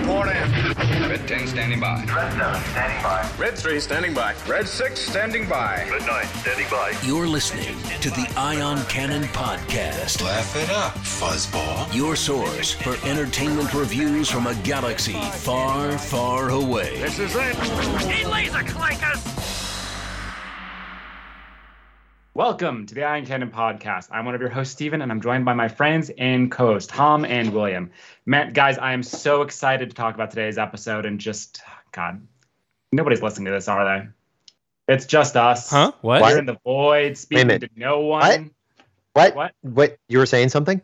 report in. Red 10 standing by. Red 7 standing by. Red 3 standing by. Red 6 standing by. Red 9 standing by. You're listening to the Ion Cannon Podcast, Laugh it up, fuzzball. your source for entertainment reviews from a galaxy far, far away. This is it. Welcome to the Ion Cannon podcast. I'm one of your hosts, Steven, and I'm joined by my friends and co-hosts, Tom and William. Man, guys, I am so excited to talk about today's episode and just, God, nobody's listening to this, are they? It's just us. Huh? What? We're in the void, speaking to no one. What? What? What? You were saying something?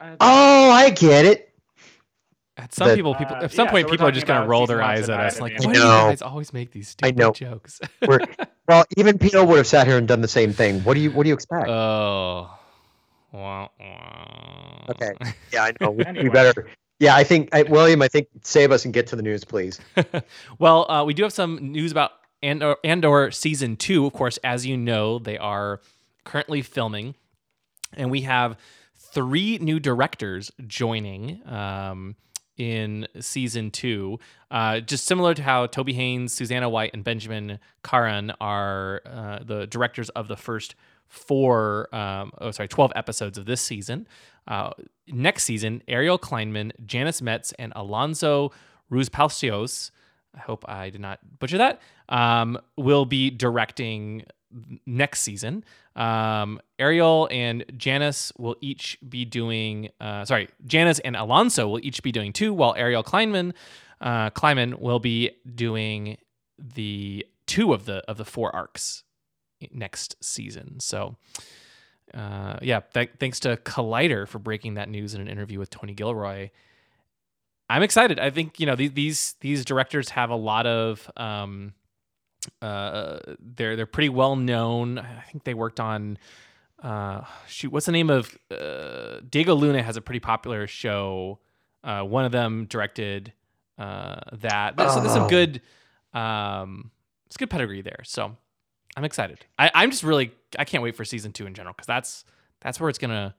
Uh, Oh, I get it. At some The- people, people Uh, at some yeah, point, so people are just gonna roll their eyes at us, like, why do you I know. guys always make these I stupid know. jokes? We're, well, even Pino would have sat here and done the same thing. What do you What do you expect? oh. Wah, wah. okay. Yeah, I know. We, Anyway. we better. Yeah, I think I, William. I think save us and get to the news, please. well, uh, we do have some news about Andor, Andor season two. Of course, as you know, they are currently filming, and we have three new directors joining um, in season two. Uh, just similar to how Toby Haynes, Susanna White, and Benjamin Caron are uh, the directors of the first four, um, oh sorry, twelve episodes of this season. Uh, next season, Ariel Kleiman, Janus Metz, and Alonso Ruizpalacios. I hope I did not butcher that. Um, will be directing next season. Um, Ariel and Janus will each be doing. Uh, sorry, Janus and Alonso will each be doing two, while Ariel Kleiman, uh, Kleiman will be doing the two of the of the four arcs next season. So, uh, yeah, th- thanks to Collider for breaking that news in an interview with Tony Gilroy. I'm excited. I think you know these these these directors have a lot of um, uh, they're they're pretty well known. I think they worked on uh, shoot, what's the name of uh, Diego Luna has a pretty popular show. Uh, one of them directed uh, that. So there's some Oh. good um, it's good pedigree there. So I'm excited. I, I'm just really I can't wait for season two in general because that's that's where it's gonna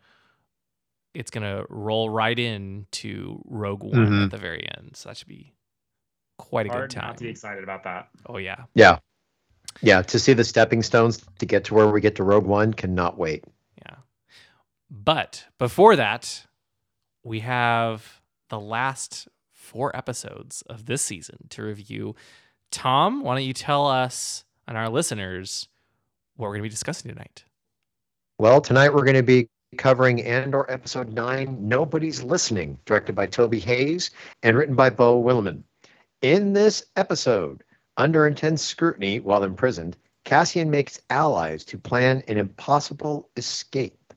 it's gonna roll right into Rogue One Mhm. at the very end. So that should be quite a Hard good time. not to be excited about that. Oh yeah. Yeah, yeah. To see the stepping stones to get to where we get to Rogue One, cannot wait. Yeah. But before that, we have the last four episodes of this season to review. Tom, why don't you tell us and our listeners what we're going to be discussing tonight? Well, tonight we're going to be covering Andor episode nine. Nobody's listening, directed by Toby Haynes and written by Beau Willimon. In this episode, under intense scrutiny while imprisoned, Cassian makes allies to plan an impossible escape.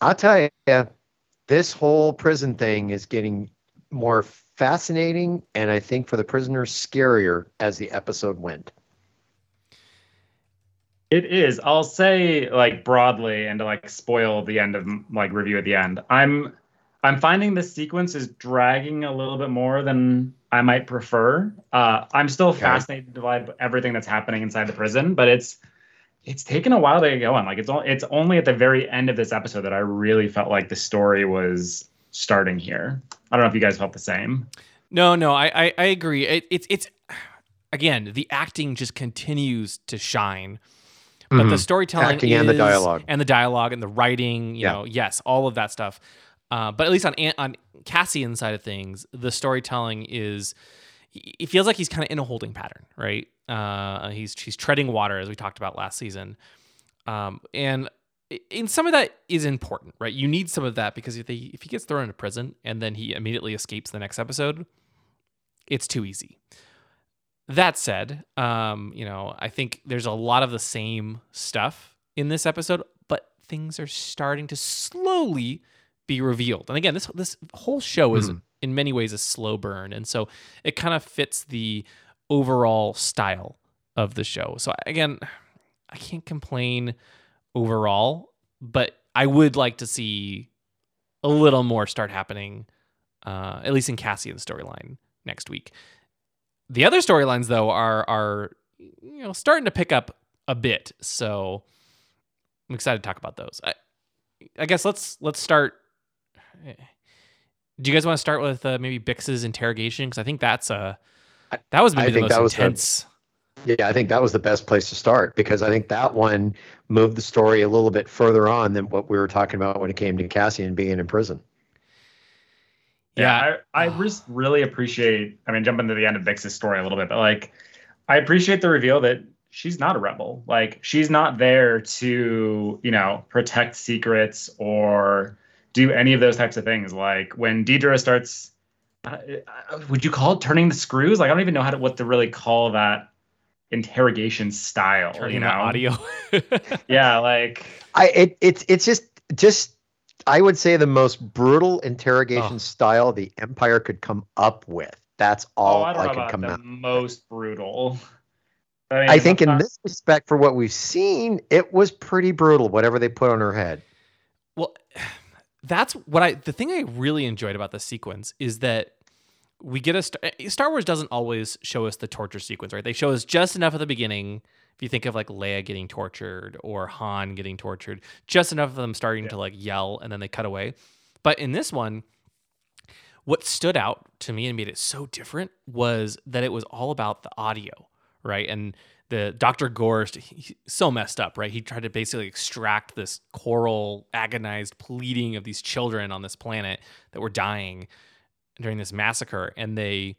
I'll tell you, this whole prison thing is getting more fascinating, and I think for the prisoners, scarier as the episode went. It is. I'll say like broadly and to like spoil the end of like review at the end. I'm I'm finding this sequence is dragging a little bit more than I might prefer. Uh, I'm still Okay. fascinated by everything that's happening inside the prison, but it's it's taken a while to get going. Like it's o- it's only at the very end of this episode that I really felt like the story was starting here. I don't know if you guys felt the same. No, no, I I, I agree. It, it's it's again the acting just continues to shine, but the Mhm. storytelling Acting and the dialogue. and the dialogue and the writing. You Yeah. know, yes, all of that stuff. Uh, but at least on on Cassian's side of things, the storytelling is. It feels like he's kind of in a holding pattern, right? Uh, he's he's treading water as we talked about last season, um, and in some of that is important, right? You need some of that because if they if he gets thrown into prison and then he immediately escapes the next episode, it's too easy. That said, um, you know, I think there's a lot of the same stuff in this episode, but things are starting to slowly be revealed. And again, this this whole show is Mhm. in many ways a slow burn, and so it kind of fits the overall style of the show. So again, I can't complain overall, but I would like to see a little more start happening, uh, at least in Cassian's storyline next week. The other storylines, though, are are you know starting to pick up a bit. So I'm excited to talk about those. I, I guess let's let's start. Do you guys want to start with uh, maybe Bix's interrogation? Because I think that's uh, that was I maybe the most that was the- intense. Yeah, I think that was the best place to start because I think that one moved the story a little bit further on than what we were talking about when it came to Cassian being in prison. Yeah, I, I just really appreciate. I mean, jumping to the end of Bix's story a little bit, but like, I appreciate the reveal that she's not a rebel. Like, she's not there to, you know, protect secrets or do any of those types of things. Like when Deidre starts, uh, uh, would you call it turning the screws? Like, I don't even know how to what to really call that interrogation style. Turning you the know, audio. Yeah, like I it, it's it's just just I would say the most brutal interrogation Oh. style the Empire could come up with. That's all oh, I don't I could come the out. most brutal. I, mean, I think in not- this respect, for what we've seen, it was pretty brutal. Whatever they put on her head. Well, that's what I. The thing I really enjoyed about the sequence is that we get a Star, eh, Star Wars doesn't always show us the torture sequence, right? They show us just enough at the beginning. If you think of like Leia getting tortured or Han getting tortured, just enough of them starting to like yell and then they cut away. But in this one, what stood out to me and made it so different was that it was all about the audio, right? And the Dr. Gorst, so messed up, right? He tried to basically extract this choral, agonized pleading of these children on this planet that were dying during this massacre, and they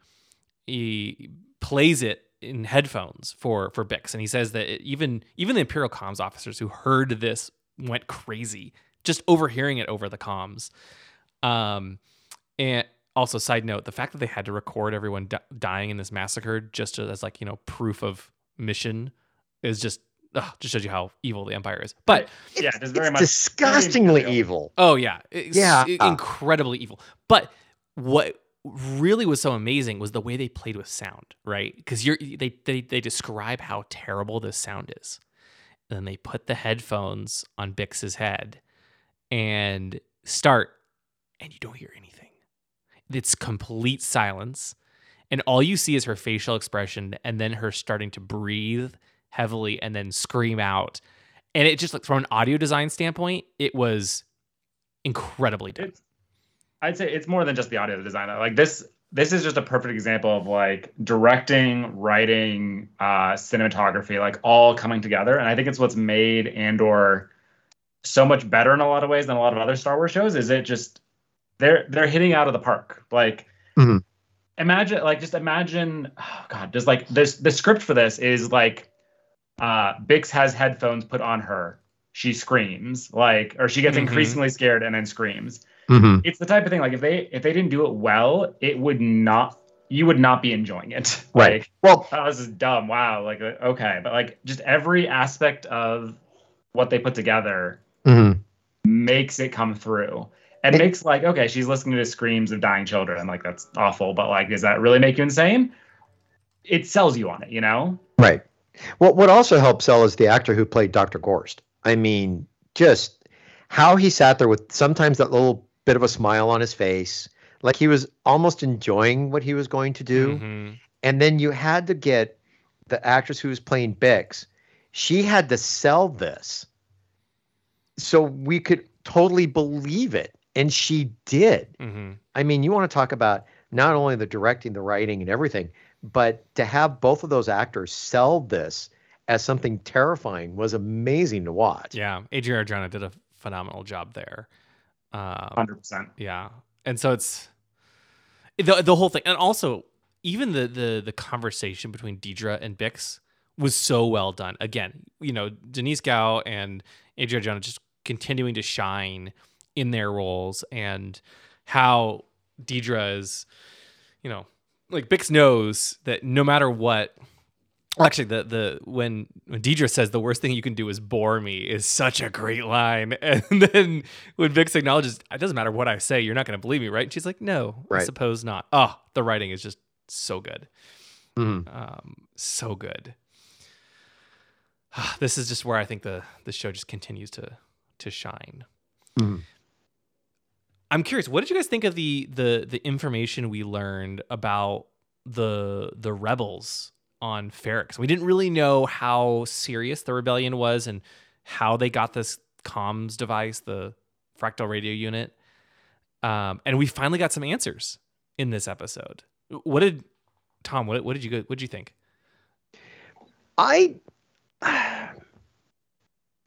he plays it in headphones for for Bix, and he says that it, even even the Imperial comms officers who heard this went crazy just overhearing it over the comms. Um, and also, side note, the fact that they had to record everyone dying in this massacre just as like you know proof of mission is just ugh, just shows you how evil the Empire is. But yeah, It's, it's very it's much disgustingly very evil. oh yeah, it's Yeah. i- incredibly evil. But what really was so amazing was the way they played with sound, right? Because you're they, they they describe how terrible this sound is, and then they put the headphones on Bix's head and start, and you don't hear anything. It's complete silence, and all you see is her facial expression, and then her starting to breathe heavily, and then scream out. And it just like from an audio design standpoint, it was incredibly done. It's, I'd say it's more than just the audio design. Like this, this is just a perfect example of like directing, writing, uh, cinematography, like all coming together. And I think it's what's made Andor so much better in a lot of ways than a lot of other Star Wars shows. Is it just they're they're hitting out of the park? Like Mhm. Imagine, like just imagine, oh God, just like this. The script for this is like uh, Bix has headphones put on her. She screams like, or she gets Mhm. increasingly scared and then screams Mhm. it's the type of thing like if they if they didn't do it well it would not you would not be enjoying it Right. like Well, oh this is dumb wow like uh, okay but like just every aspect of what they put together mhm. makes it come through and makes like okay she's listening to screams of dying children like that's awful but like does that really make you insane it sells you on it you know Right. Well, what also helps sell is the actor who played Dr. Gorst. I mean, just how he sat there with sometimes that little bit of a smile on his face, like he was almost enjoying what he was going to do. Mhm. And then you had to get the actress who was playing Bix. She had to sell this so we could totally believe it. And she did. Mhm. I mean, you want to talk about not only the directing, the writing, and everything, but to have both of those actors sell this as something terrifying was amazing to watch. Yeah, Adriana Arjona did a phenomenal job there. Um, 100% yeah, and so it's the the whole thing, and also even the the the conversation between Deidre and Bix was so well done. Again, you know, Denise Gao and Adriana Arjona just continuing to shine in their roles, and how Deidre is, you know, like Bix knows that no matter what. Well, actually, the the when when Deidre says the worst thing you can do is bore me is such a great line, and then when Bix acknowledges it doesn't matter what I say, you're not going to believe me, right? And she's like, no, I suppose not. Oh, the writing is just so good, Mhm. um, so good. This is just where I think the the show just continues to to shine. Mhm. I'm curious, what did you guys think of the the the information we learned about the the rebels on Ferrix? We didn't really know how serious the rebellion was and how they got this comms device, the fractal radio unit. Um, and we finally got some answers in this episode. What did Tom? What, what did you go- what did you think? I I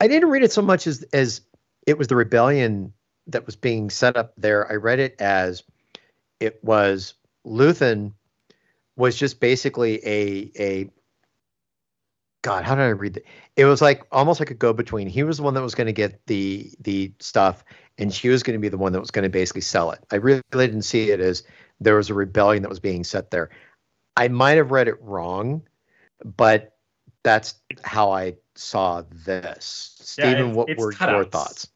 didn't read it so much as as it was the rebellion that was being set up there. I read it as it was Luthen was just basically a a God, how did I read that? It was like almost like a go between. He was the one that was going to get the the stuff, and she was going to be the one that was going to basically sell it. I really didn't see it as there was a rebellion that was being set there. I might have read it wrong, but that's how I saw this. Yeah, Stephen, what were your thoughts?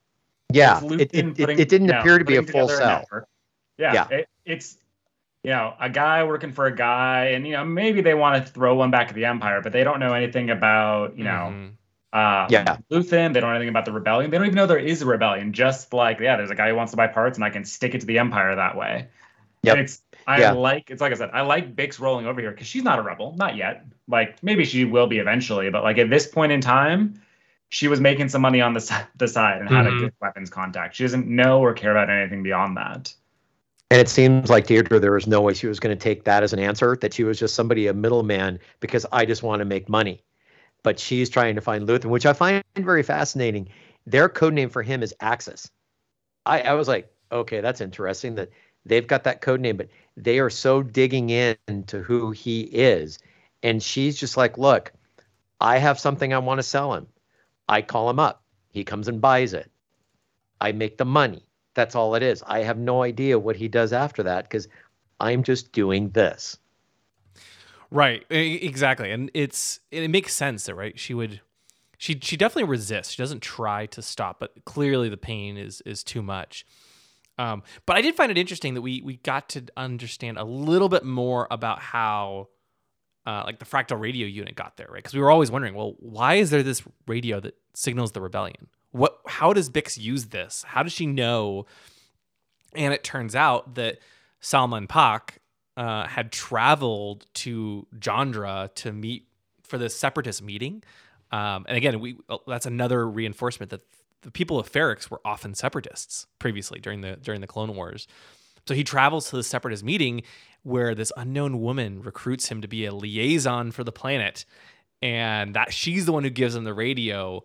Yeah, it, it, it, putting- it didn't you know, appear to be a full together sell. Yeah, Yeah. It, it's you know a guy working for a guy, and you know maybe they want to throw one back at the Empire, but they don't know anything about you know Mhm. um, Yeah. Luthen. They don't know anything about the rebellion. They don't even know there is a rebellion. Just like yeah, there's a guy who wants to buy parts, and I can stick it to the Empire that way. Yep. And it's I Yeah. like it's like I said, I like Bix rolling over here because she's not a rebel, not yet. Like maybe she will be eventually, but like at this point in time, she was making some money on the the side and had Mhm. a good weapons contact. She doesn't know or care about anything beyond that. And it seems like Deirdre, there was no way she was going to take that as an answer, that she was just somebody, a middleman, because I just want to make money. But she's trying to find Luthen, which I find very fascinating. Their code name for him is Axis. I, I was like, okay, that's interesting that they've got that code name, but they are so digging in to who he is. And she's just like, look, I have something I want to sell him. I call him up. He comes and buys it. I make the money. That's all it is. I have no idea what he does after that because I'm just doing this. Right, exactly, and it's it makes sense that right she would, she she definitely resists. She doesn't try to stop, but clearly the pain is is too much. Um, but I did find it interesting that we we got to understand a little bit more about how, uh, like the fractal radio unit got there, right? Because we were always wondering, well, why is there this radio that signals the rebellion? What? How does Bix use this? How does she know? And it turns out that Salman Paak uh, had traveled to Jandra to meet for this separatist meeting. Um, and again, we that's another reinforcement that the people of Ferrix were often separatists previously during the during the Clone Wars. So he travels to the separatist meeting where this unknown woman recruits him to be a liaison for the planet, and that she's the one who gives him the radio.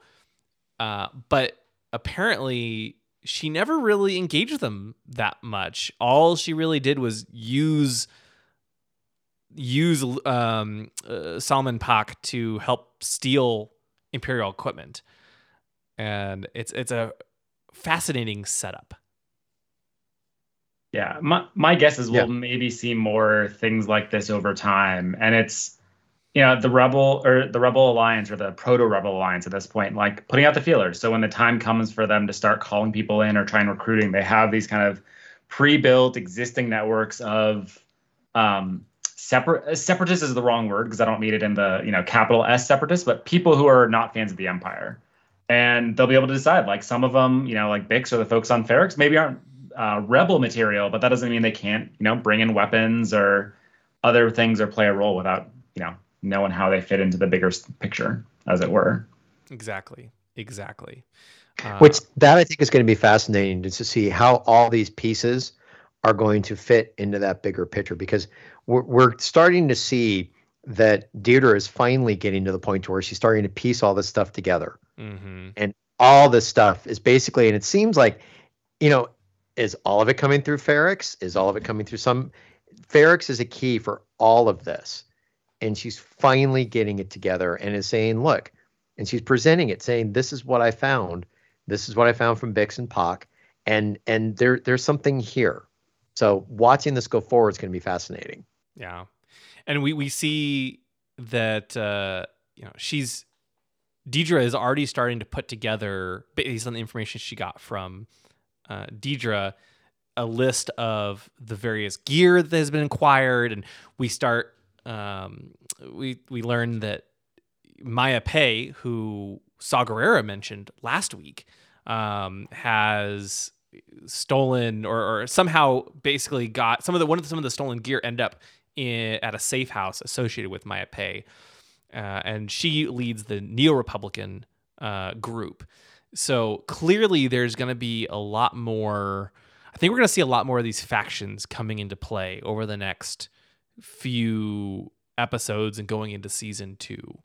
Uh, but apparently, she never really engaged with them that much. All she really did was use use um, uh, Salman Paak to help steal Imperial equipment, and it's it's a fascinating setup. Yeah, my my guess is we'll Yeah. maybe see more things like this over time, and it's you know the rebel or the rebel alliance or the proto rebel alliance at this point, like putting out the feelers. So when the time comes for them to start calling people in or trying recruiting, they have these kind of pre-built existing networks of um, separate separatist is the wrong word because I don't mean it in the you know capital S separatist, but people who are not fans of the empire, and they'll be able to decide. Like some of them, you know, like Bix or the folks on Ferrix, maybe aren't uh, rebel material, but that doesn't mean they can't you know bring in weapons or other things or play a role without you know knowing how they fit into the bigger picture, as it were. Exactly, exactly. Uh, Which that I think is going to be fascinating to see how all these pieces are going to fit into that bigger picture because we're, we're starting to see that Deirdre is finally getting to the point to where she's starting to piece all this stuff together. mhm. all this stuff is basically, and it seems like, you know, is all of it coming through Ferrix? Is all of it coming through some? Ferrix is a key for all of this. And she's finally getting it together and is saying, look, and she's presenting it, saying, this is what I found. This is what I found from Bix and Paak. And and there there's something here. So watching this go forward is going to be fascinating. Yeah, and we we see that uh, you know she's Deidre is already starting to put together based on the information she got from uh, Deidre a list of the various gear that has been acquired, and we start um, we we learn that Maya Pei, who Saw Gerrera mentioned last week, um, has stolen or, or somehow basically got some of the one of the, some of the stolen gear end up in, at a safe house associated with Maya Pei, uh, and she leads the Neo Republican uh, group. So clearly, there's going to be a lot more. I think we're going to see a lot more of these factions coming into play over the next few episodes and going into season two.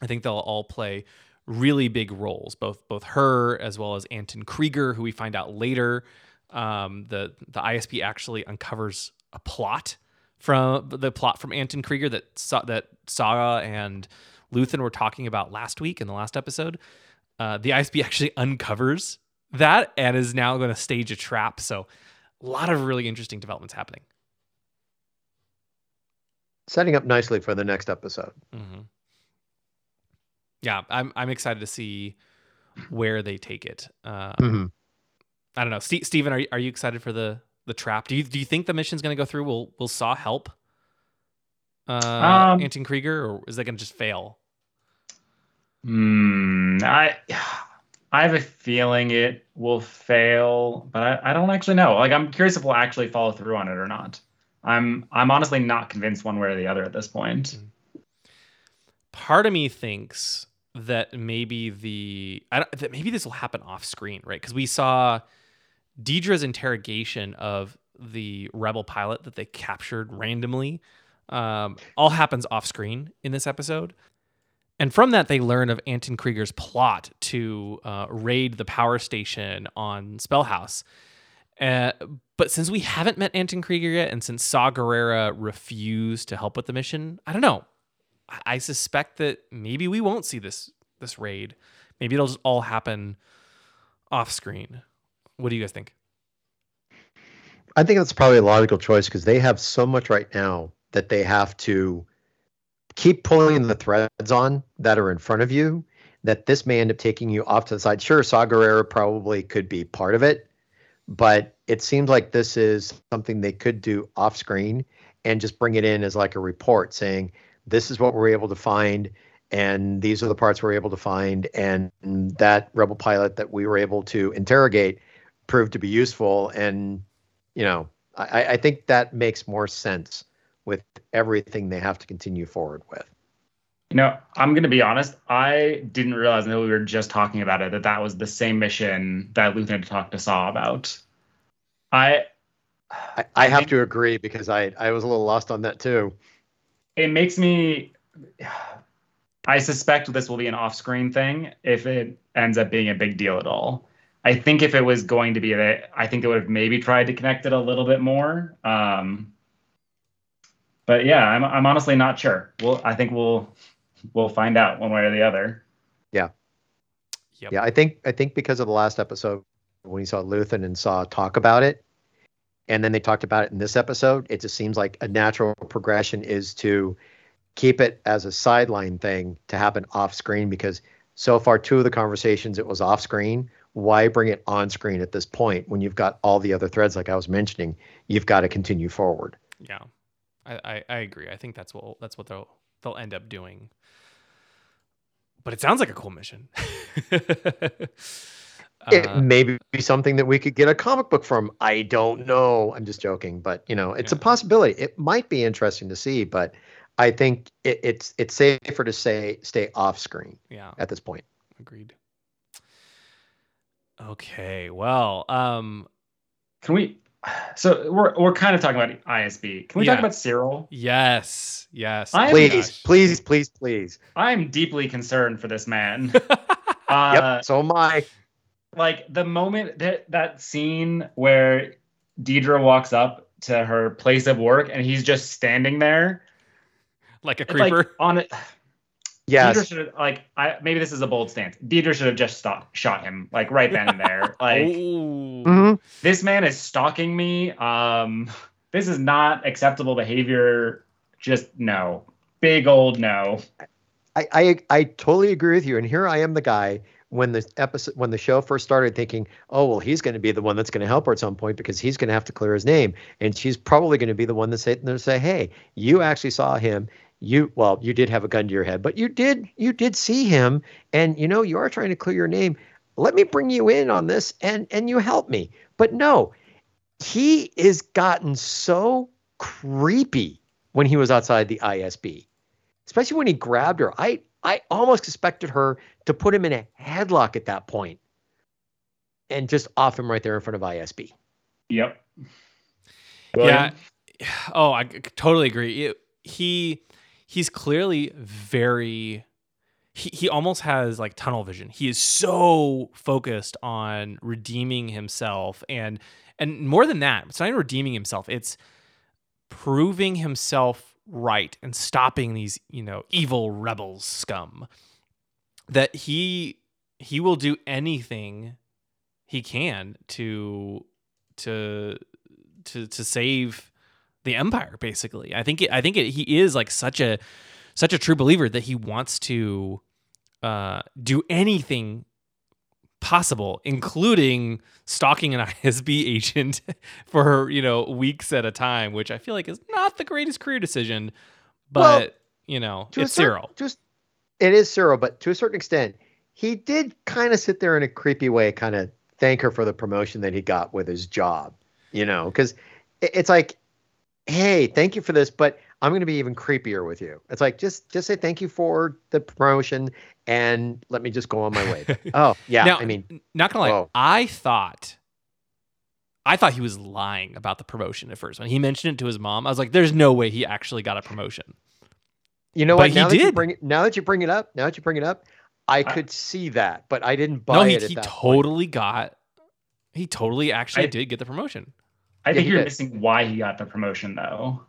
I think they'll all play really big roles, both both her as well as Anton Kreegyr, who we find out later. Um, the the ISB actually uncovers a plot from the plot from Anton Kreegyr that that Saga and Luthen were talking about last week in the last episode. Uh, the ISB actually uncovers that and is now going to stage a trap. So a lot of really interesting developments happening. Setting up nicely for the next episode. Mm-hmm. Yeah, I'm I'm excited to see where they take it. Uh, Mhm. I don't know, Ste Steven, are you, are you excited for the the trap? Do you do you think the mission's going to go through? Will Will Saw help uh, Um, Anton Kreegyr, or is that going to just fail? Hmm. I I have a feeling it will fail, but I, I don't actually know. Like I'm curious if we'll actually follow through on it or not. I'm I'm honestly not convinced one way or the other at this point. Part of me thinks that maybe the I don't, that maybe this will happen off screen, right? Because we saw Deidre's interrogation of the rebel pilot that they captured randomly. Um, all happens off screen in this episode. And from that, they learn of Anton Kreegyr's plot to uh, raid the power station on Spellhaus. Uh, but since we haven't met Anton Kreegyr yet, and since Saw Gerrera refused to help with the mission, I don't know. I- I suspect that maybe we won't see this this raid. Maybe it'll just all happen off screen. What do you guys think? I think that's probably a logical choice because they have so much right now that they have to keep pulling the threads on that are in front of you. That this may end up taking you off to the side. Sure, Saw Gerrera probably could be part of it, but it seems like this is something they could do off screen and just bring it in as like a report saying, this is what we're able to find, and these are the parts we're able to find, and that rebel pilot that we were able to interrogate proved to be useful. And, you know, I, I think that makes more sense with everything they have to continue forward with. You know, I'm gonna be honest. I didn't realize until we were just talking about it that that was the same mission that had talked to Saw about. I I, I have to agree because I, I was a little lost on that too. it makes me I suspect this will be an off-screen thing if it ends up being a big deal at all. I think if it was going to be that, I think they would have maybe tried to connect it a little bit more. Um, but yeah, I'm I'm honestly not sure. Well, I think we'll we'll find out one way or the other. Yep. Yeah, I think I think because of the last episode when you saw Luthen and Saw talk about it, and then they talked about it in this episode, it just seems like a natural progression is to keep it as a sideline thing to happen off screen because so far two of the conversations it was off screen. Why bring it on screen at this point when you've got all the other threads like I was mentioning? You've got to continue forward. Yeah, I, I, I agree. I think that's what that's what they'll they'll end up doing. But it sounds like a cool mission. it Uh, may be something that we could get a comic book from. I don't know. I'm just joking, but you know, it's a possibility. It might be interesting to see, but I think it, it's it's safer to say stay off screen yeah, at this point. agreed. Okay, well, um, Can we? So we're we're kind of talking about ISB. Can we Yeah. talk about Cyril? yes, yes. I am- Please, gosh. please, please, please. I'm deeply concerned for this man. uh, yep. So am I. like the moment that that scene where Deidre walks up to her place of work and he's just standing there. like a creeper. like on it. Deidre Yes. should have like I maybe this is a bold stance. Deidre should have just stopped, shot him like right then and there. Like oh, Mhm. this man is stalking me. Um, this is not acceptable behavior. Just no, big old no. I, I I totally agree with you. And here I am, the guy when the episode when the show first started, thinking, oh well, he's going to be the one that's going to help her at some point because he's going to have to clear his name, and she's probably going to be the one that's sitting there to say, hey, you actually saw him. You well, you did have a gun to your head, but you did you did see him, and you know you are trying to clear your name. Let me bring you in on this, and and you help me. But no, he is gotten so creepy when he was outside the ISB especially when he grabbed her. I I almost expected her to put him in a headlock at that point and just off him right there in front of ISB. Yep. Yeah. Oh, i totally agree. It- he he's clearly very he, he almost has like tunnel vision. He is so focused on redeeming himself and and more than that, it's not even redeeming himself. It's proving himself right and stopping these, you know, evil rebels scum. That he he will do anything he can to to to to save the empire basically i think it, i think it, he is like such a such a true believer that he wants to uh do anything possible including stalking an isb agent for you know weeks at a time which i feel like is not the greatest career decision but Well, you know To it's cer- cyril Just it is Cyril, but to a certain extent, he did kind of sit there in a creepy way, kind of thank her for the promotion that he got with his job. You know, because it's like, hey, thank you for this, but I'm going to be even creepier with you. It's like just just say thank you for the promotion and let me just go on my way. oh yeah, now I mean, not gonna lie whoa. i thought i thought he was lying about the promotion at first when he mentioned it to his mom i was like there's no way he actually got a promotion you know but what? he Now that you did. bring it, now that you bring it up, now that you bring it up, I I- could see that, but I didn't buy no he, it. At he that point. totally got he totally actually I- did get the promotion I Yeah, think he you're did. missing why he got the promotion though.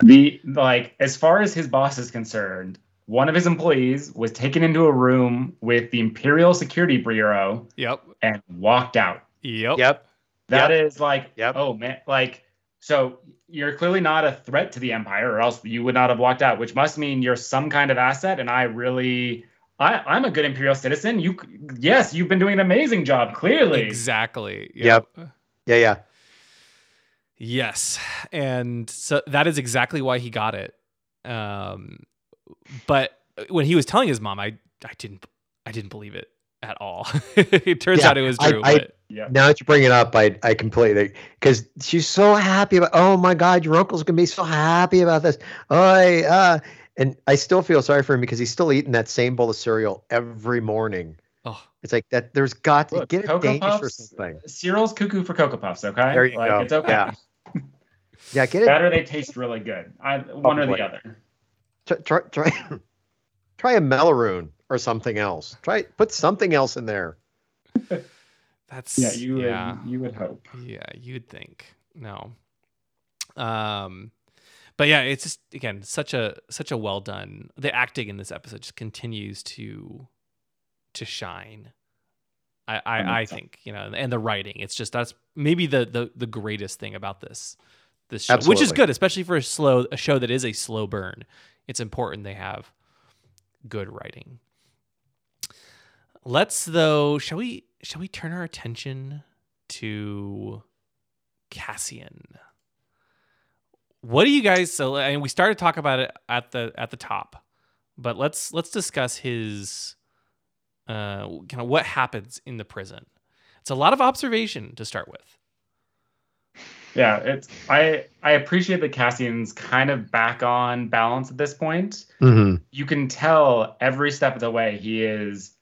The like as far as his boss is concerned, one of his employees was taken into a room with the Imperial Security Bureau yep and walked out. yep Yep. yep. That is like, Yep. oh man, like so you're clearly not a threat to the Empire, or else you would not have walked out, which must mean you're some kind of asset. And I really, I, I'm a good Imperial citizen. You, yes, you've been doing an amazing job. Clearly, exactly Yep. Yeah, yeah. Yes, and so that is exactly why he got it. Um, but when he was telling his mom, I I didn't I didn't believe it at all. it turns Yeah, out it was true. I- but yeah. Now that you bring it up, I I completely because she's so happy about. Oh my God, your uncle's gonna be so happy about this. Oh, I, uh, and I still feel sorry for him because he's still eating that same bowl of cereal every morning. It's like that. There's got to Look, get a Cocoa Danish or Puffs, something. Cyril's cuckoo for Cocoa Puffs. Okay, There you like, go. It's okay. Yeah. Yeah, get it. That or they taste really good. I one or Probably. the other. Try try try, try a Melloroon or something else. Try put something else in there. that's Yeah, you yeah. would you would hope. Yeah, you'd think. No. Um but yeah, it's just again such a such a well done. The acting in this episode just continues to to shine. I I, I think, you know, and the writing. It's just that's maybe the the the greatest thing about this this show, which is good, especially for a slow a show that is a slow burn. It's important they have good writing. Let's though, shall we shall we turn our attention to Cassian? What do you guys so and we started to talk about it at the at the top. But let's let's discuss his uh kind of what happens in the prison. It's a lot of observation to start with. Yeah, it's I I appreciate that Cassian's kind of back on balance at this point. Mm-hmm. You can tell every step of the way he is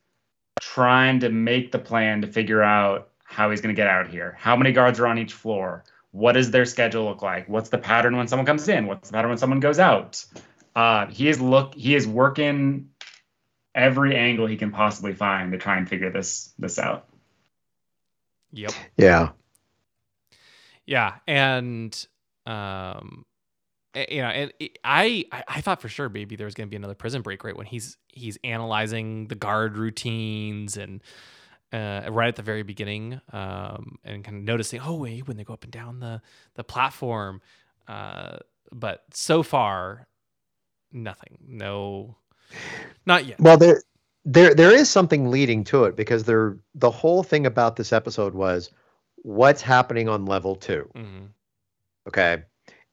trying to make the plan to figure out how he's going to get out here. How many guards are on each floor? What does their schedule look like? What's the pattern when someone comes in? What's the pattern when someone goes out? Uh, he is look he is working every angle he can possibly find to try and figure this this out. Yep. Yeah. Yeah, and um, you know, and I I I thought for sure maybe there was going to be another prison break right when he's he's analyzing the guard routines and uh, right at the very beginning, um, and kind of noticing oh wait when they go up and down the the platform, uh, but so far nothing, no, not yet. Well, there, there, there is something leading to it because there. The whole thing about this episode was what's happening on level two. Mhm. Okay,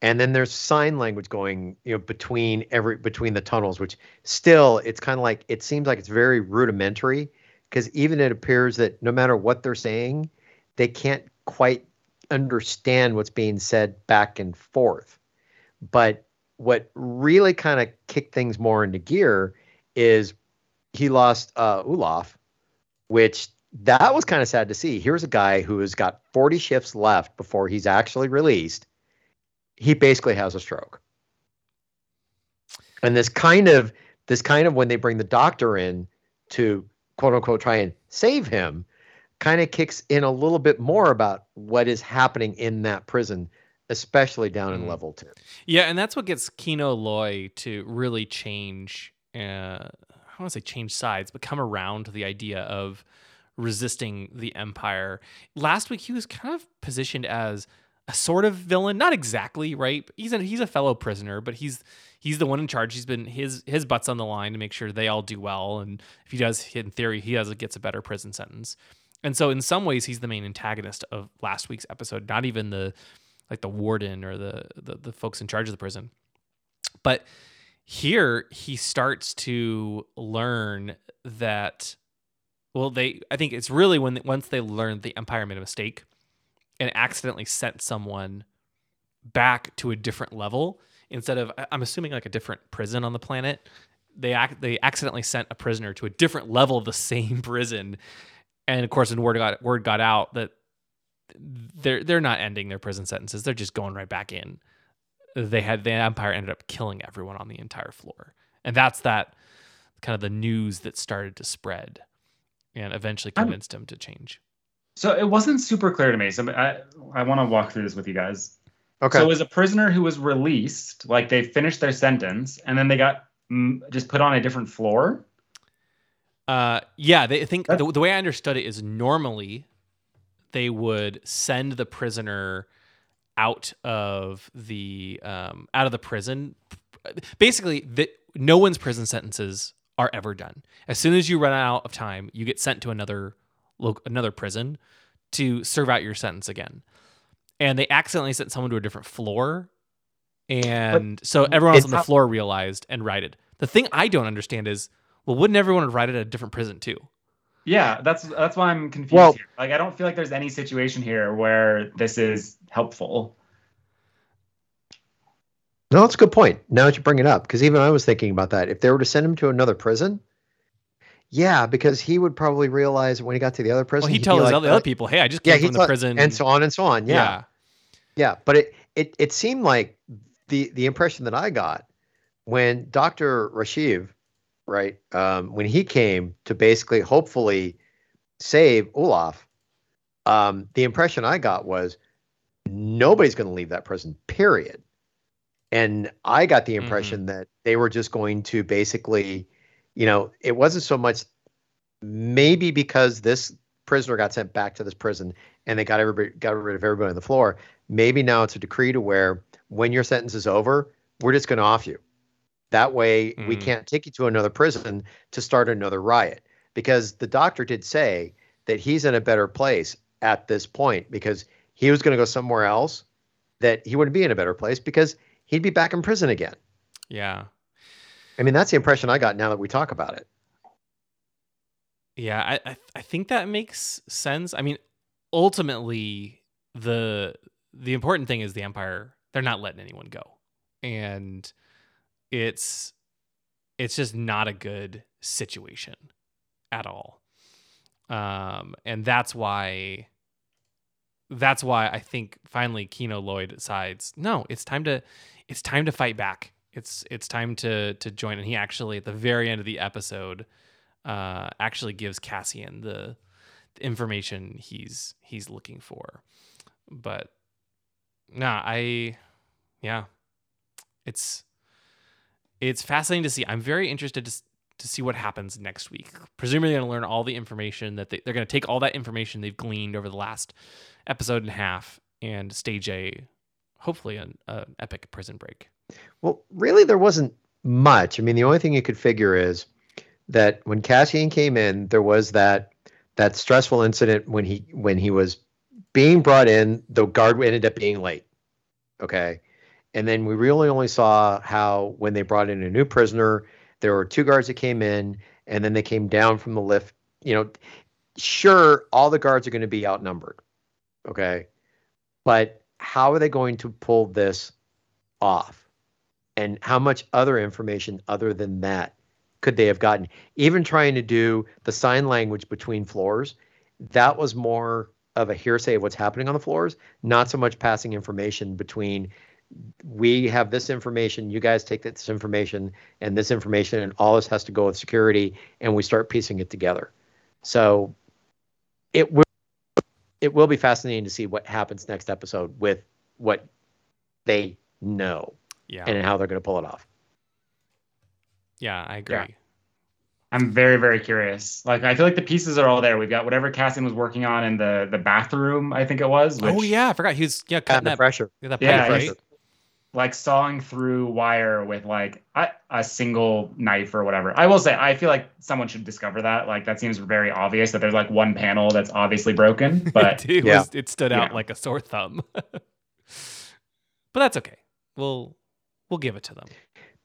and then there's sign language going, you know, between every between the tunnels, which still it's kind of like it seems like it's very rudimentary because even it appears that no matter what they're saying, they can't quite understand what's being said back and forth. But what really kind of kicked things more into gear is he lost uh, Olaf, which that was kind of sad to see. Here's a guy who has got 40 shifts left before he's actually released. He basically has a stroke. And this kind of this kind of when they bring the doctor in to quote unquote try and save him kind of kicks in a little bit more about what is happening in that prison especially down in Mm. level 2. Yeah, and that's what gets Kino Loy to really change. Uh, I don't want to say change sides, but come around to the idea of resisting the Empire. Last week, he was kind of positioned as a sort of villain, not exactly right. He's a he's a fellow prisoner, but he's he's the one in charge. He's been his his butt's on the line to make sure they all do well, and if he does, in theory, he does gets a better prison sentence. And so, in some ways, he's the main antagonist of last week's episode. Not even the like the warden or the, the the folks in charge of the prison. But here he starts to learn that well they I think it's really when once they learn the empire made a mistake and accidentally sent someone back to a different level instead of I'm assuming like a different prison on the planet they act they accidentally sent a prisoner to a different level of the same prison and of course when word got word got out that they're they're not ending their prison sentences. They're just going right back in. They had the empire ended up killing everyone on the entire floor, and that's that kind of the news that started to spread, and eventually I'm- convinced him to change. So it wasn't super clear to me. So I I want to walk through this with you guys. Okay. So it was a prisoner who was released, like they finished their sentence, and then they got mm, just put on a different floor. Uh, yeah, they I think the, the way I understood it is normally they would send the prisoner out of the um, out of the prison. Basically, the, no one's prison sentences are ever done. As soon as you run out of time, you get sent to another another prison to serve out your sentence again. And they accidentally sent someone to a different floor, and so everyone else on the not- floor realized and righted. The thing I don't understand is, well, wouldn't everyone have righted at a different prison too? Yeah, that's that's why I'm confused. Well- here. Like I don't feel like there's any situation here where this is helpful. No, that's a good point. Now that you bring it up, because even I was thinking about that. If they were to send him to another prison, yeah, because he would probably realize when he got to the other prison, Well, he he'd be tells like, other, uh, other people, "Hey, I just came he from the thought- prison," and so on and so on. Yeah, yeah. yeah. But it it it seemed like the the impression that I got when Doctor Rashiv, right, um, when he came to basically hopefully save Olaf, um, the impression I got was nobody's going to leave that prison. Period. And I got the impression that they were just going to basically, you know, it wasn't so much maybe because this prisoner got sent back to this prison and they got everybody got rid of everybody on the floor. Maybe now it's a decree to where when your sentence is over, we're just going to off you. That way, we Mm. can't take you to another prison to start another riot. Because the doctor did say that he's in a better place at this point because he was going to go somewhere else that he wouldn't be in a better place because he'd be back in prison again. yeah, I mean, that's the impression I got now that we talk about it. yeah. I, I I think that makes sense. I mean, ultimately, the the important thing is the empire. They're not letting anyone go, and it's it's just not a good situation at all. Um, and that's why that's why I think finally Kino Loy decides, no, it's time to it's time to fight back. It's it's time to to join. And he actually at the very end of the episode uh actually gives Cassian the, the information he's he's looking for. But nah, I yeah. It's it's fascinating to see. I'm very interested to to see what happens next week. Presumably, they're going to learn all the information that they, they're going to take all that information they've gleaned over the last episode and a half and stage a hopefully an, an epic prison break. Well, really, there wasn't much. I mean, the only thing you could figure is that when Cassian came in, there was that that stressful incident when he when he was being brought in. The guard ended up being late. Okay, and then we really only saw how when they brought in a new prisoner, there were two guards that came in, and then they came down from the lift. You know, sure, all the guards are going to be outnumbered. Okay, but how are they going to pull this off? and how much other information other than that could they have gotten even trying to do the sign language between floors that was more of a hearsay of what's happening on the floors, not so much passing information between we have this information, you guys take this information and this information, and all this has to go with security, and we start piecing it together. So it will it will be fascinating to see what happens next episode with what they know Yeah. and how they're going to pull it off. yeah, I agree. Yeah. I'm very, very curious. Like, I feel like the pieces are all there. We've got whatever Cassian was working on in the the bathroom, I think it was. Oh, which, oh yeah, I forgot he was yeah cutting Under that, pressure. that Yeah, pipe, he's- right? Like sawing through wire with like a, a single knife or whatever. I will say, I feel like someone should discover that. Like, that seems very obvious that there's like one panel that's obviously broken, but it, Yeah. was, it stood out Yeah. like a sore thumb. but that's okay. We'll we'll give it to them.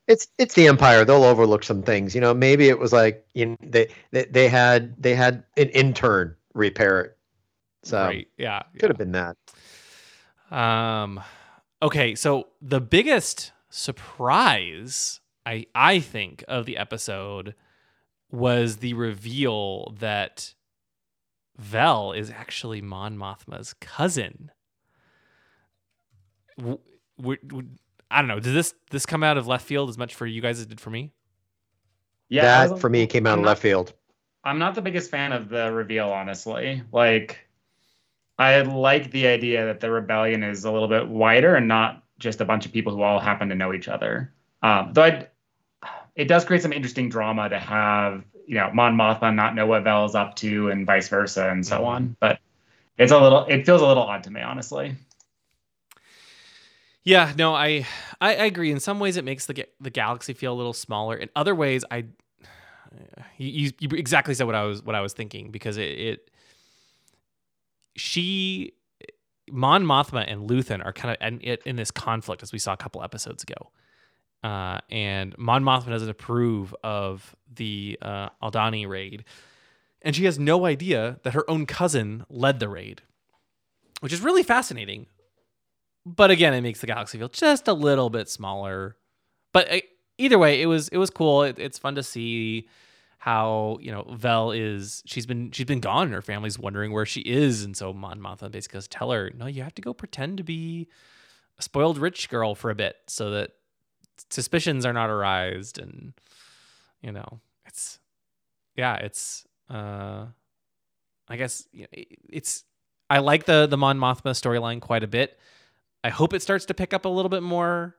It's it's the Empire. They'll overlook some things. You know, maybe it was like you know, they, they they had they had an intern repair it. So right? Yeah. could have been that. Um, okay, so the biggest surprise I I think of the episode was the reveal that Vel is actually Mon Mothma's cousin. W- w- w- I don't know. Did this this come out of left field as much for you guys as it did for me? yeah, that for me came out I'm of not- left field. I'm not the biggest fan of the reveal, honestly. Like, I like the idea that the rebellion is a little bit wider and not just a bunch of people who all happen to know each other. Um, though I, it does create some interesting drama to have, you know, Mon Mothma not know what Vel's up to and vice versa and so on. But it's a little, it feels a little odd to me, honestly. Yeah, no, I, I I agree. In some ways, it makes the the galaxy feel a little smaller. In other ways, I you, you you exactly said what I was what I was thinking because it, it she Mon Mothma and Luthen are kind of in, in this conflict as we saw a couple episodes ago. Uh, and Mon Mothma doesn't approve of the uh, Aldhani raid, and she has no idea that her own cousin led the raid, which is really fascinating but again, it makes the galaxy feel just a little bit smaller. But uh, either way, it was it was cool. It, it's fun to see how you know Vel is. She's been she's been gone. and Her family's wondering where she is, and so Mon Mothma basically goes, tell her, no, you have to go pretend to be a spoiled rich girl for a bit, so that suspicions are not arised, and you know, it's yeah, it's uh, I guess it's. I like the the Mon Mothma storyline quite a bit. I hope it starts to pick up a little bit more.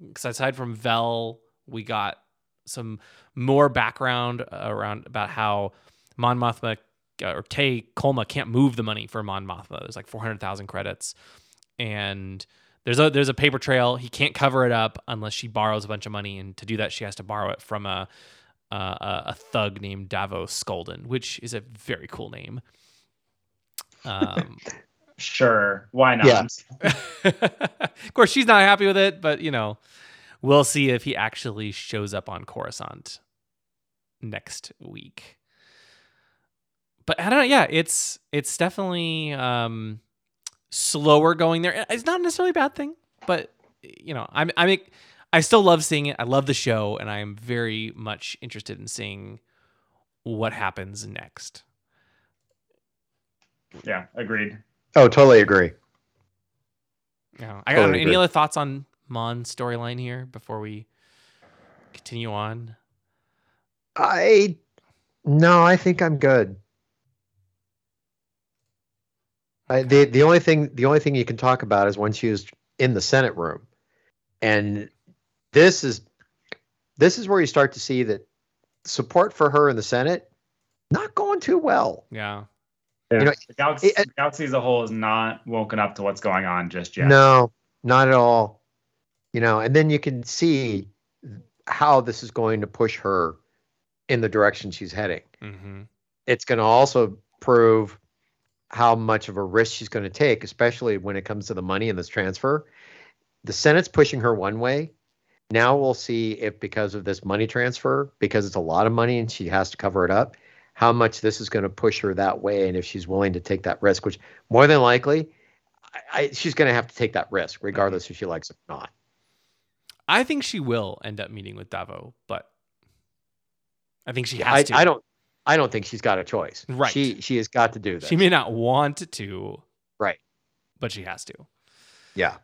Because aside from Vel, we got some more background around about how Mon Mothma uh, or Tay Kolma can't move the money for Mon Mothma. There's like 400,000 credits, and there's a there's a paper trail. He can't cover it up unless she borrows a bunch of money, and to do that, she has to borrow it from a a, a a thug named Davo Sculdun, which is a very cool name. Um, Sure. Why not? Yeah. of course, she's not happy with it, but you know, we'll see if he actually shows up on Coruscant next week. But I don't know. Yeah, it's it's definitely um, slower going there. It's not necessarily a bad thing, but you know, I'm I'm I still love seeing it. I love the show, and I am very much interested in seeing what happens next. Yeah, agreed. Oh, totally agree. Yeah. I got Totally any agree. other thoughts on Mon's storyline here before we continue on? I no, I think I'm good. I, the the only thing the only thing you can talk about is when she was in the Senate room, and this is this is where you start to see that support for her in the Senate not going too well. Yeah. You know, the galaxy, it- the galaxy as a whole is not woken up to what's going on just yet. No, not at all. You know, and then you can see how this is going to push her in the direction she's heading. Mm-hmm. it's going to also prove how much of a risk she's going to take, especially when it comes to the money in this transfer. The Senate's pushing her one way. Now we'll see if, because of this money transfer, because it's a lot of money and she has to cover it up, how much this is going to push her that way, and if she's willing to take that risk, which more than likely, I, I, she's going to have to take that risk, regardless if she likes it or not. I think she will end up meeting with Davo, but I think she I, has to. I don't, I don't think she's got a choice. Right. She she has got to do this. She may not want to, Right. but she has to. yeah.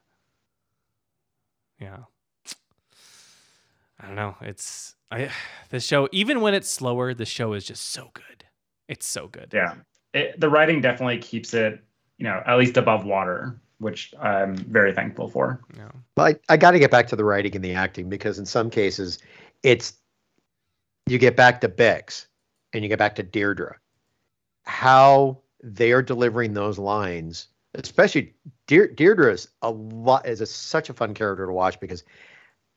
Yeah. I don't know. It's I this show even when it's slower, the show is just so good. It's so good. Yeah, it, the writing definitely keeps it, you know, at least above water, which I'm very thankful for. Yeah. But I, I got to get back to the writing and the acting because in some cases, it's you get back to Bix and you get back to Dedra. How they are delivering those lines, especially Deir- Dedra is a lot is a, such a fun character to watch because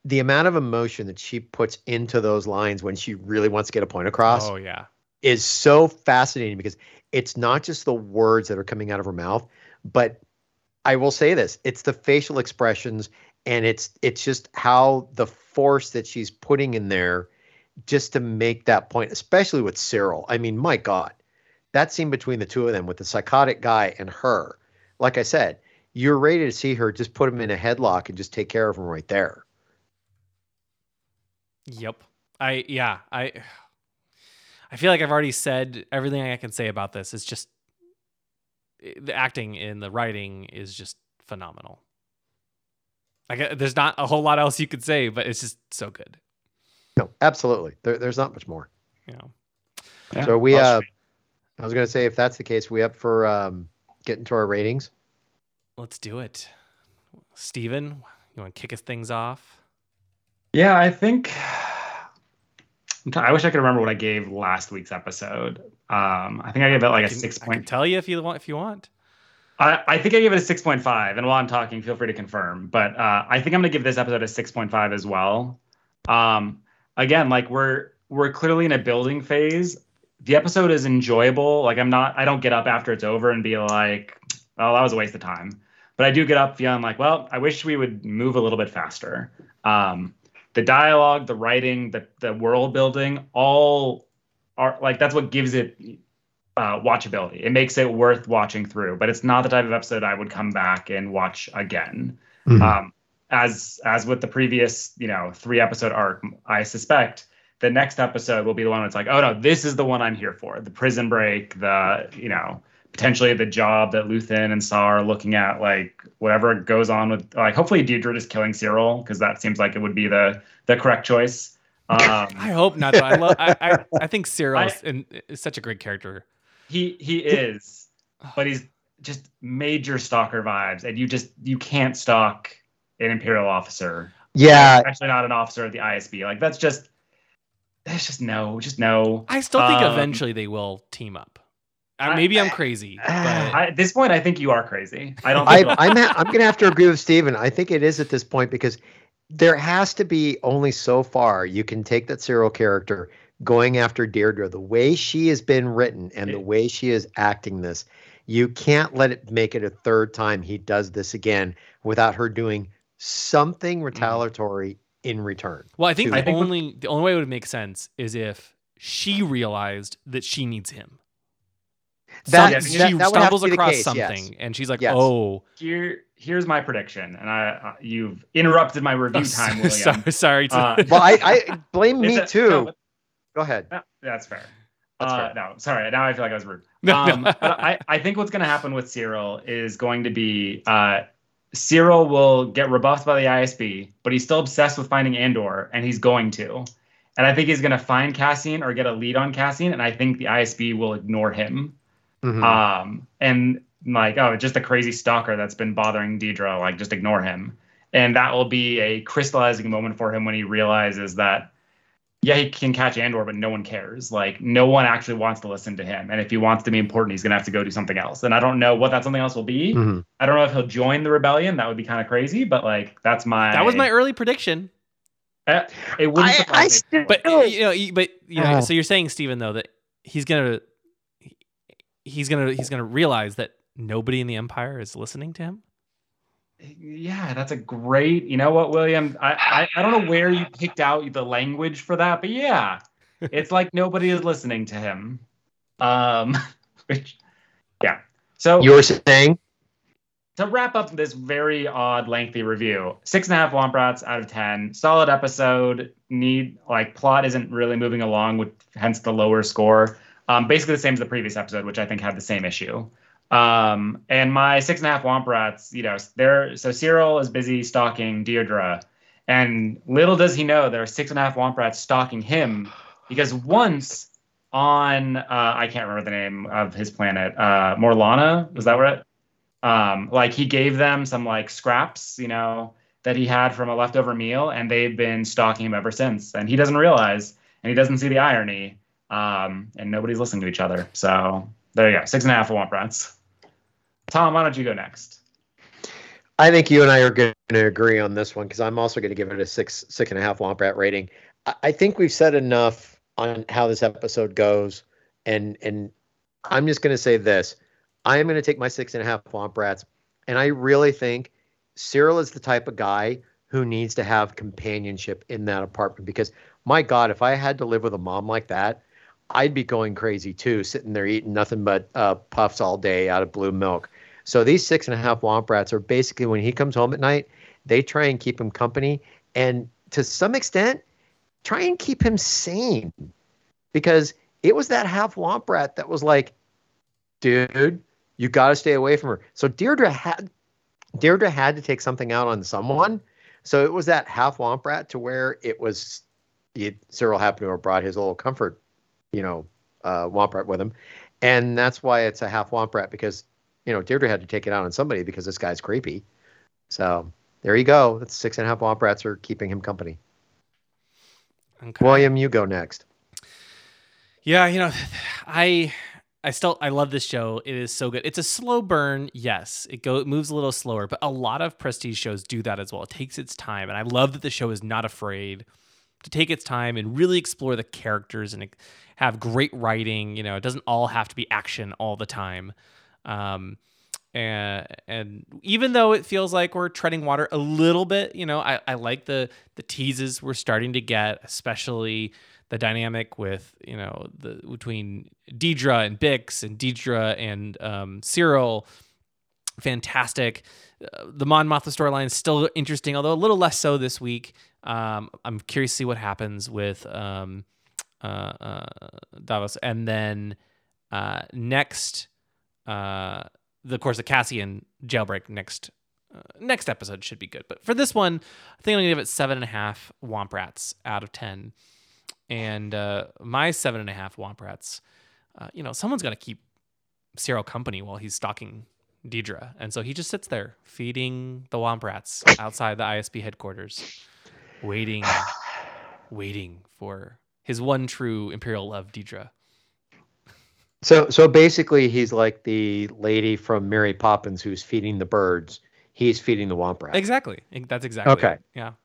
the amount of emotion that she puts into those lines when she really wants to get a point across Oh yeah. is so fascinating because it's not just the words that are coming out of her mouth, but I will say this, it's the facial expressions and it's it's just how the force that she's putting in there just to make that point, especially with Syril. I mean, my God, that scene between the two of them with the psychotic guy and her, like I said, you're ready to see her just put him in a headlock and just take care of him right there. Yep. I yeah, I I feel like I've already said everything I can say about this. It's just the acting and the writing is just phenomenal. Like there's not a whole lot else you could say, but it's just so good. No, absolutely. There, there's not much more. You know. Yeah. So we uh I was gonna say if that's the case, we up for um getting to our ratings. Let's do it. Steven, you want to kick us things off? Yeah, I think. I wish I could remember what I gave last week's episode. Um, I think I gave it like I a can- six I can tell you if you want if you want. I, I think I gave it a six point five. And while I'm talking, feel free to confirm. But uh, I think I'm gonna give this episode a six point five as well. Um, again, like we're we're clearly in a building phase. The episode is enjoyable. Like I'm not. I don't get up after it's over and be like, "Oh, that was a waste of time." But I do get up feeling like, well, I wish we would move a little bit faster. Um, the dialogue, the writing, the the world building, all are like that's what gives it uh, watchability. It makes it worth watching through. But it's not the type of episode I would come back and watch again. Um, as as with the previous, you know, three episode arc, I suspect the next episode will be the one that's like, oh no, this is the one I'm here for. The prison break, the you know, potentially the job that Luthen and Saw are looking at, like whatever goes on with like hopefully Dedra is killing Syril, because that seems like it would be the the correct choice. Um, I hope not. Though. I love. I, I I think Syril I- is, in, is such a great character. he he is, but he's just major stalker vibes, and you just you can't stalk an imperial officer. Yeah, actually, not an officer of the ISB. Like that's just that's just no, just no. I still think Um, eventually they will team up. Uh, I- maybe I'm crazy, but I, at this point, I think you are crazy. I don't. I, Think it'll- I'm ha- I'm gonna have to agree with Steven. I think it is at this point because there has to be only so far you can take that Syril character going after Dedra the way she has been written and the way she is acting this. You can't let it make it a third time he does this again without her doing something mm. retaliatory in return. well, I think the I think only the only way it would make sense is if she realized that she needs him. That- Some- that- she that would have to stumbles across case, yes. something, and she's like, Yes. "Oh, here here's my prediction, and I uh, you've interrupted my review oh, time, William. sorry, sorry." To, Uh, Well, I, I blame me a- too. no, Go ahead. No, that's fair. That's uh, fair. No, sorry. Now I feel like I was rude. No, no. Um, but I, I think what's going to happen with Syril is going to be uh, Syril will get rebuffed by the ISB, but he's still obsessed with finding Andor, and he's going to. And I think he's going to find Cassian or get a lead on Cassian, and I think the ISB will ignore him. Mhm. Um, and like, oh, just a crazy stalker that's been bothering Dedra, like, just ignore him. And that will be a crystallizing moment for him when he realizes that, yeah, he can catch Andor, but no one cares. Like, no one actually wants to listen to him. And if he wants to be important, he's going to have to go do something else. And I don't know what that something else will be. Mhm. I don't know if he'll join the rebellion. That would be kind of crazy, but like, that's my. that was my early prediction. Eh, It wouldn't I, I surprise me. But you know, but you know, Oh. so you're saying, Stephen, though, that he's gonna he's gonna he's gonna realize that nobody in the empire is listening to him. Yeah, that's a great. You know what, William? I, I I don't know where you picked out the language for that, but yeah, it's like nobody is listening to him. Um, which, yeah. So you were saying to wrap up this very odd, lengthy review, six and a half Womprats out of ten. Solid episode. Need like plot isn't really moving along, with hence the lower score. Um, basically the same as the previous episode, which I think had the same issue. Um, and my six and a half Womp Rats, you know, they're so Syril is busy stalking Dedra, and little does he know there are six and a half Womp Rats stalking him because once on uh, I can't remember the name of his planet, uh, Morlana, was that right? Um, like he gave them some like scraps, you know, that he had from a leftover meal, and they've been stalking him ever since, and he doesn't realize, and he doesn't see the irony, um, and nobody's listening to each other. So there you go, six and a half Womp Rats. Tom, why don't you go next? I think you and I are going to agree on this one because I'm also going to give it a six, six and a half Womp Rat rating. I, think we've said enough on how this episode goes, and and I'm just going to say this: I am going to take my six and a half Womp Rats, and I really think Syril is the type of guy who needs to have companionship in that apartment because my God, if I had to live with a mom like that, I'd be going crazy too, sitting there eating nothing but uh, puffs all day out of blue milk. So these six and a half womp rats are basically when he comes home at night, they try and keep him company and to some extent try and keep him sane because it was that half womp rat that was like, dude, you got to stay away from her. So Dedra had Dedra had to take something out on someone. So it was that half womp rat to where it was it, Syril happened to have brought his little comfort, you know, uh, womp rat with him. And that's why it's a half womp rat because you know, Dedra had to take it out on somebody because this guy's creepy. So there you go. That's six and a half womp rats are keeping him company. Okay. William, you go next. Yeah, you know, I I still I love this show. It is so good. It's a slow burn, yes. It go it moves a little slower, but a lot of prestige shows do that as well. It takes its time, and I love that the show is not afraid to take its time and really explore the characters and have great writing. You know, it doesn't all have to be action all the time. Um, and and even though it feels like we're treading water a little bit, you know, I, I like the the teases we're starting to get, especially the dynamic with you know the between Dedra and Bix and Dedra and um, Syril. Fantastic. Uh, the Mon Mothma storyline is still interesting, although a little less so this week. Um, I'm curious to see what happens with um, uh, uh, Davos, and then uh, next uh, the of course the Cassian jailbreak next uh, next episode should be good. But for this one, I think I'm gonna give it seven and a half Womp Rats out of ten. And uh, my seven and a half Womp Rats, uh, you know, someone's got to keep Syril company while he's stalking Dedra, and so he just sits there feeding the Womp Rats outside the ISB headquarters, waiting, waiting for his one true Imperial love, Dedra. So so basically he's like the lady from Mary Poppins who's feeding the birds. He's feeding the womp rat. Exactly. That's exactly. Okay. it. Yeah.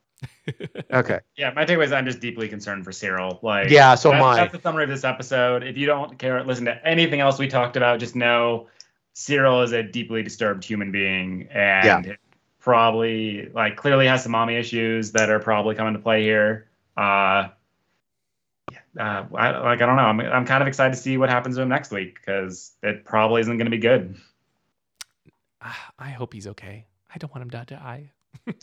Okay. Yeah, my takeaway is I'm just deeply concerned for Syril. Like, Yeah, so that- am I. That's the summary of this episode. If you don't care, listen to anything else we talked about. Just know Syril is a deeply disturbed human being, and probably like clearly has some mommy issues that are probably coming to play here. Uh, yeah, uh, I, like I don't know. I'm I'm kind of excited to see what happens to him next week because it probably isn't going to be good. Ah, I hope he's okay. I don't want him to die.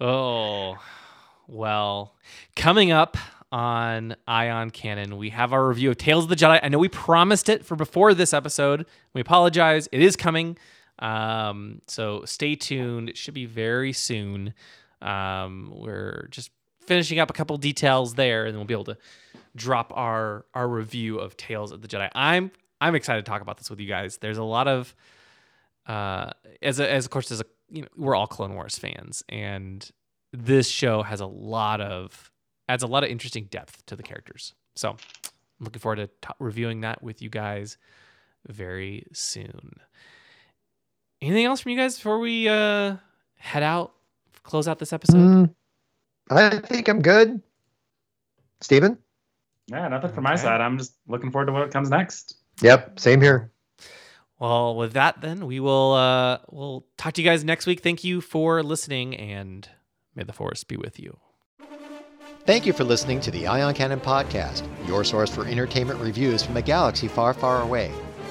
oh, well, coming up on Ion Cannon, we have our review of Tales of the Jedi. I know we promised it for before this episode. We apologize. It is coming. Um, so stay tuned. It should be very soon. Um, we're just finishing up a couple details there, and then we'll be able to drop our our review of Tales of the Jedi. I'm I'm excited to talk about this with you guys. There's a lot of uh as a, as of course as a you know we're all Clone Wars fans and this show has a lot of adds a lot of interesting depth to the characters. So, I'm looking forward to t- reviewing that with you guys very soon. Anything else from you guys before we uh head out close out this episode? Mm, I think I'm good. Steven? Yeah, nothing from my Okay. side. I'm just looking forward to what comes next. Yep, same here. Well, with that, then we will uh, we'll talk to you guys next week. Thank you for listening, and may the force be with you. Thank you for listening to the Ion Cannon Podcast, your source for entertainment reviews from a galaxy far, far away.